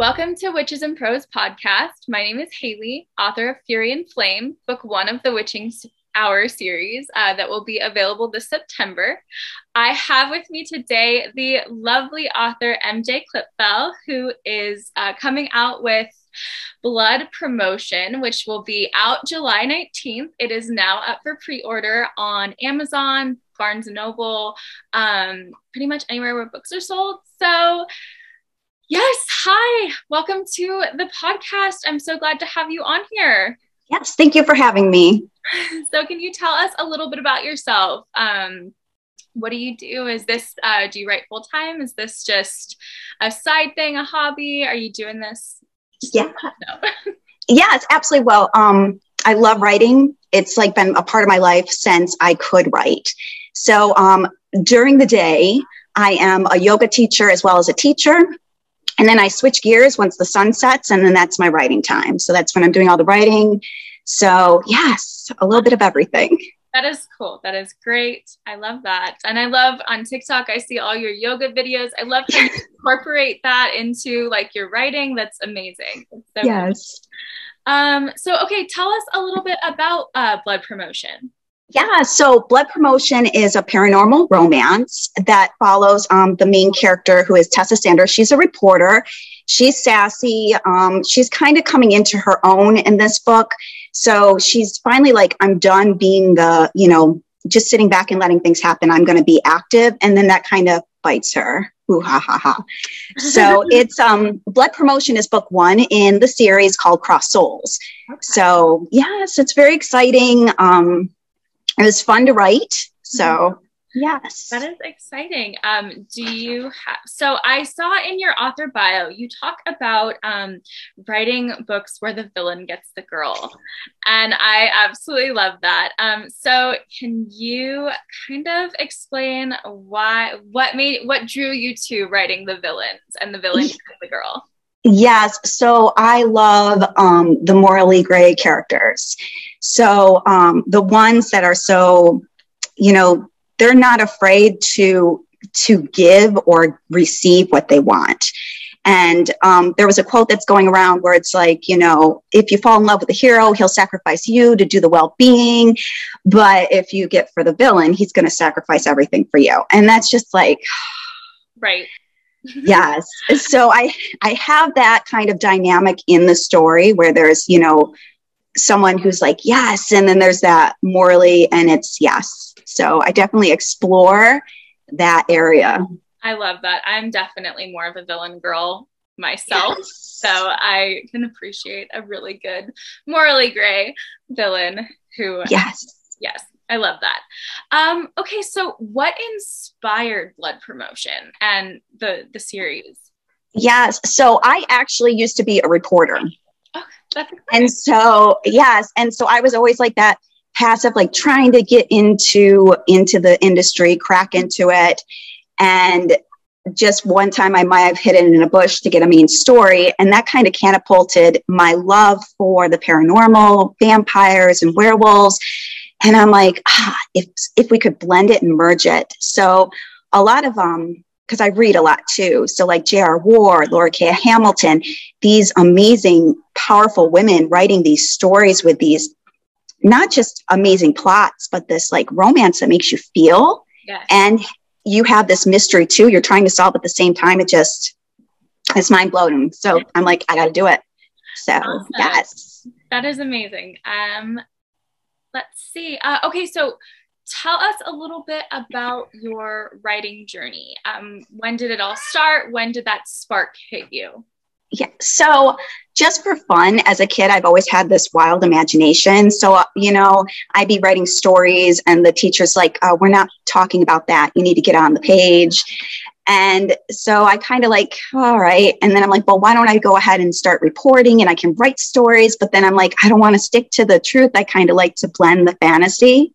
Welcome to Witches and Prose podcast. My name is Haley, author of Fury and Flame, book one of the Witching Hour series uh, that will be available this September. I have with me today the lovely author MJ Klipfel, who is uh, coming out with Blood Promotion, which will be out July 19th. It is now up for pre order on Amazon, Barnes and Noble, um, pretty much anywhere where books are sold. So, yes, hi, welcome to the podcast. I'm so glad to have you on here. Yes, thank you for having me. So, can you tell us a little bit about yourself? Um, what do you do? Is this, uh, do you write full time? Is this just a side thing, a hobby? Are you doing this? Yeah. No. yes, absolutely. Well, um, I love writing. It's like been a part of my life since I could write. So um, during the day, I am a yoga teacher as well as a teacher. And then I switch gears once the sun sets, and then that's my writing time. So that's when I'm doing all the writing. So, yes, a little bit of everything. That is cool. That is great. I love that. And I love on TikTok, I see all your yoga videos. I love how you incorporate that into like your writing. That's amazing. So yes. Cool. Um, so, okay, tell us a little bit about uh, blood promotion. Yeah, so Blood Promotion is a paranormal romance that follows um, the main character, who is Tessa Sanders. She's a reporter. She's sassy. Um, she's kind of coming into her own in this book. So she's finally like, I'm done being the, you know, just sitting back and letting things happen. I'm going to be active. And then that kind of bites her. Ooh, ha ha ha. So it's um Blood Promotion is book one in the series called Cross Souls. Okay. So yes, it's very exciting. Um it was fun to write. So mm-hmm. yes, that is exciting. Um, do you have? So I saw in your author bio you talk about um, writing books where the villain gets the girl, and I absolutely love that. Um, so can you kind of explain why, what made, what drew you to writing the villains and the villain the girl? Yes. So I love um, the morally gray characters. So um, the ones that are so, you know, they're not afraid to to give or receive what they want. And um, there was a quote that's going around where it's like, you know, if you fall in love with a hero, he'll sacrifice you to do the well being. But if you get for the villain, he's going to sacrifice everything for you. And that's just like, right yes so i i have that kind of dynamic in the story where there's you know someone who's like yes and then there's that morally and it's yes so i definitely explore that area i love that i'm definitely more of a villain girl myself yes. so i can appreciate a really good morally gray villain who yes yes I love that. Um, okay, so what inspired Blood Promotion and the the series? Yes, so I actually used to be a reporter. Oh, that's and so yes, and so I was always like that passive, like trying to get into into the industry, crack into it, and just one time I might have hidden in a bush to get a mean story. And that kind of catapulted my love for the paranormal, vampires, and werewolves. And I'm like, ah, if if we could blend it and merge it. So a lot of um because I read a lot too. So like J.R. Ward, Laurell K. Hamilton, these amazing, powerful women writing these stories with these not just amazing plots, but this like romance that makes you feel. Yes. And you have this mystery too. You're trying to solve at the same time. It just it's mind blowing. So I'm like, I got to do it. So awesome. yes, that is amazing. Um, let's see. Uh, okay, so tell us a little bit about your writing journey. Um, when did it all start? When did that spark hit you? Yeah, so just for fun, as a kid, I've always had this wild imagination. So, uh, you know, I'd be writing stories, and the teacher's like, oh, We're not talking about that. You need to get on the page. And so I kind of like, all right. And then I'm like, well, why don't I go ahead and start reporting and I can write stories? But then I'm like, I don't want to stick to the truth. I kind of like to blend the fantasy.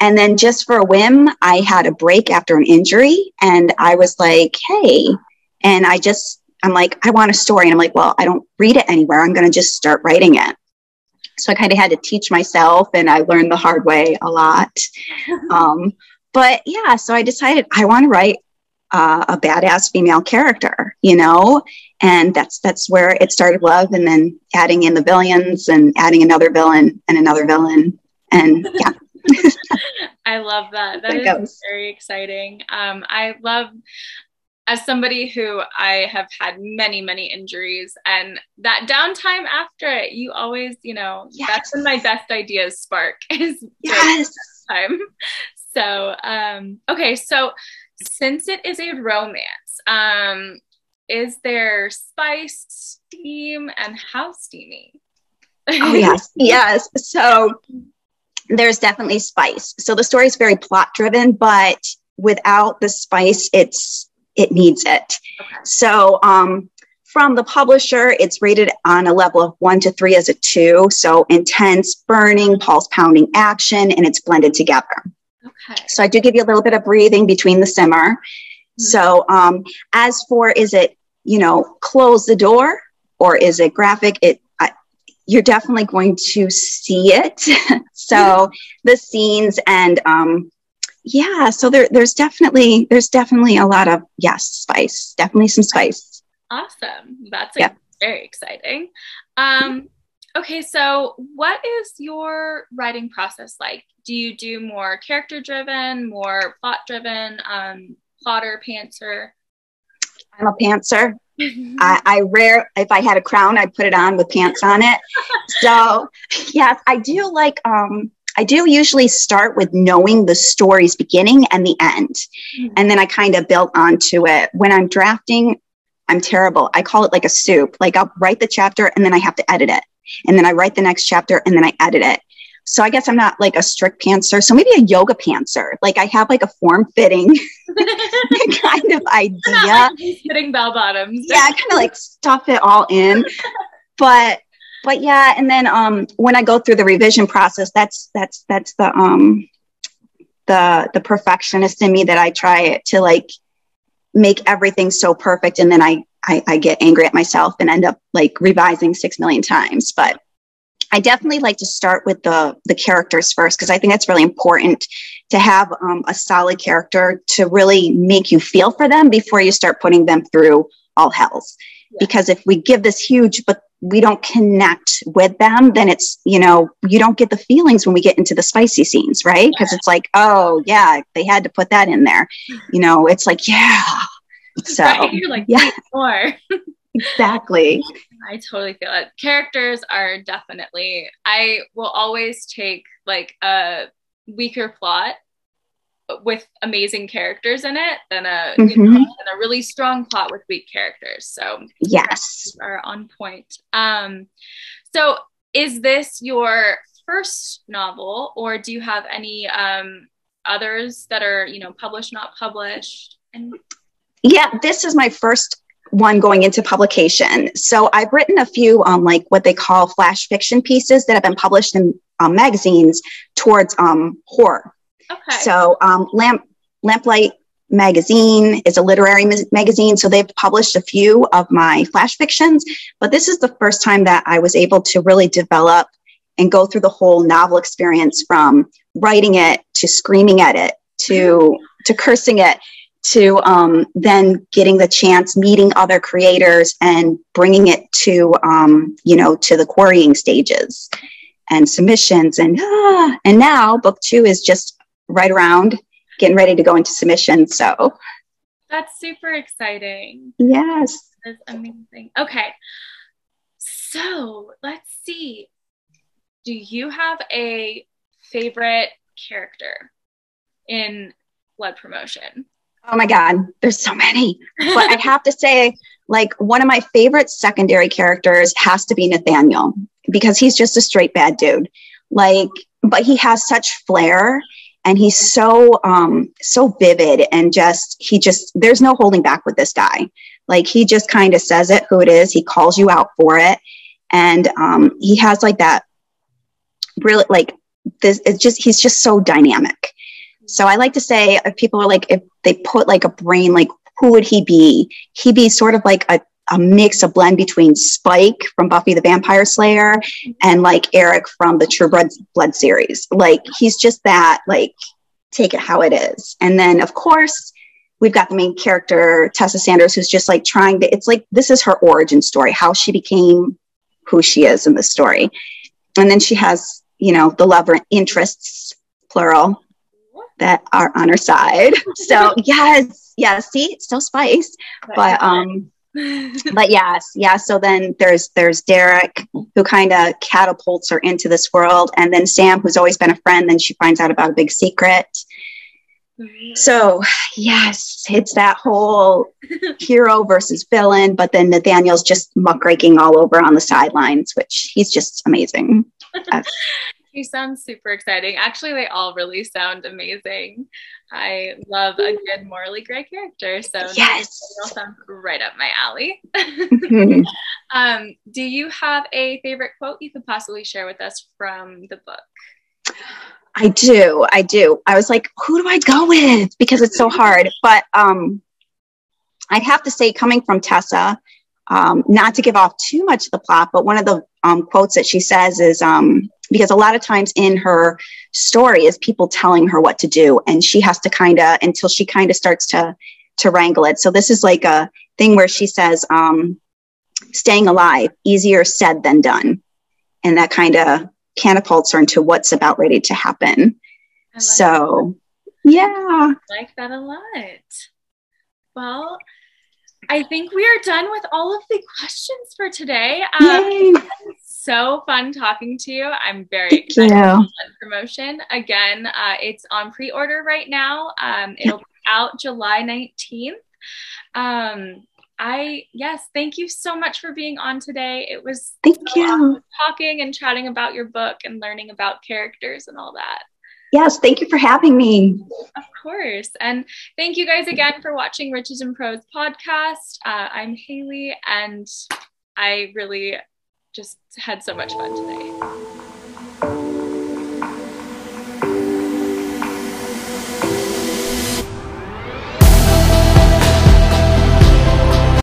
And then just for a whim, I had a break after an injury and I was like, hey, and I just, I'm like, I want a story. And I'm like, well, I don't read it anywhere. I'm going to just start writing it. So I kind of had to teach myself and I learned the hard way a lot. um, but yeah, so I decided I want to write uh, a badass female character, you know, and that's that's where it started love, and then adding in the villains and adding another villain and another villain, and yeah. I love that. That is goes. very exciting. Um, I love as somebody who I have had many, many injuries and that downtime after it, you always, you know, yes. that's when my best ideas spark is yes. time. So, um, okay. So since it is a romance, um, is there spice, steam, and how steamy? oh, yes. Yes. So there's definitely spice. So the story is very plot driven, but without the spice, it's it needs it. Okay. So um, from the publisher, it's rated on a level of one to three as a two. So intense, burning, pulse pounding action, and it's blended together. Okay. So I do give you a little bit of breathing between the simmer. Mm-hmm. So um, as for is it you know close the door or is it graphic? It I, you're definitely going to see it. so the scenes and um, yeah, so there, there's definitely there's definitely a lot of yes spice, definitely some spice. Awesome, that's like, very exciting. Um, okay, so what is your writing process like? Do you do more character driven, more plot driven, um, plotter, pantser? I'm a pantser. I, I rare if I had a crown, I'd put it on with pants on it. So yes, I do like um I do usually start with knowing the story's beginning and the end. Mm-hmm. And then I kind of build onto it. When I'm drafting, I'm terrible. I call it like a soup. Like I'll write the chapter and then I have to edit it. And then I write the next chapter and then I edit it. So I guess I'm not like a strict pantser. So maybe a yoga pantser. Like I have like a form fitting kind of idea. fitting bell bottoms. yeah, I kind of like stuff it all in. But but yeah, and then um, when I go through the revision process, that's that's that's the um, the the perfectionist in me that I try to like make everything so perfect, and then I, I I get angry at myself and end up like revising six million times. But I definitely like to start with the the characters first because I think that's really important to have um, a solid character to really make you feel for them before you start putting them through all hells. Yeah. Because if we give this huge but we don't connect with them, then it's, you know, you don't get the feelings when we get into the spicy scenes, right? Because it's like, oh, yeah, they had to put that in there. You know, it's like, yeah. So, right? you're like, yeah, more. exactly. I totally feel it. Characters are definitely, I will always take like a weaker plot with amazing characters in it than a mm-hmm. you know, than a really strong plot with weak characters. So yes, are on point. Um, so is this your first novel, or do you have any um, others that are you know published, not published? And yeah, this is my first one going into publication. So I've written a few on um, like what they call flash fiction pieces that have been published in um, magazines towards um, horror Okay. So um, Lamp Lamplight magazine is a literary ma- magazine so they've published a few of my flash fictions but this is the first time that i was able to really develop and go through the whole novel experience from writing it to screaming at it to to cursing it to um, then getting the chance meeting other creators and bringing it to um, you know to the querying stages and submissions and ah, and now book two is just right around getting ready to go into submission. So that's super exciting. Yes. That's amazing. Okay. So let's see. Do you have a favorite character in blood promotion? Oh my God, there's so many. But I have to say, like, one of my favorite secondary characters has to be Nathaniel because he's just a straight bad dude. Like, but he has such flair and he's so um so vivid and just he just there's no holding back with this guy like he just kind of says it who it is he calls you out for it and um he has like that really like this it's just he's just so dynamic so i like to say if people are like if they put like a brain like who would he be he'd be sort of like a a mix, a blend between Spike from Buffy the Vampire Slayer and like Eric from the True Blood, Blood series. Like he's just that, like, take it how it is. And then, of course, we've got the main character, Tessa Sanders, who's just like trying to, it's like this is her origin story, how she became who she is in the story. And then she has, you know, the lover interests, plural, that are on her side. So yes, yes, see, still spice. But um but yes, yeah. So then there's there's Derek who kind of catapults her into this world, and then Sam, who's always been a friend, then she finds out about a big secret. Mm-hmm. So yes, it's that whole hero versus villain, but then Nathaniel's just muckraking all over on the sidelines, which he's just amazing. He sounds super exciting. Actually, they all really sound amazing. I love a good morally gray character. So yes, all sounds right up my alley. mm-hmm. um, do you have a favorite quote you could possibly share with us from the book? I do. I do. I was like, who do I go with? Because it's so hard. But um, I'd have to say, coming from Tessa, um, not to give off too much of the plot, but one of the um, quotes that she says is um, because a lot of times in her story is people telling her what to do, and she has to kind of until she kind of starts to to wrangle it. So this is like a thing where she says, um, "Staying alive easier said than done," and that kind of catapults her into what's about ready to happen. Like so, that. yeah, I like that a lot. Well, I think we are done with all of the questions for today. Um, so fun talking to you. I'm very Thank excited you. promotion. Again, uh, it's on pre-order right now. Um, it'll be out July 19th. Um, I yes, thank you so much for being on today. It was thank so you awesome talking and chatting about your book and learning about characters and all that. Yes, thank you for having me. Of course. And thank you guys again for watching Witches and Prose podcast. Uh, I'm Haley, and I really just had so much fun today.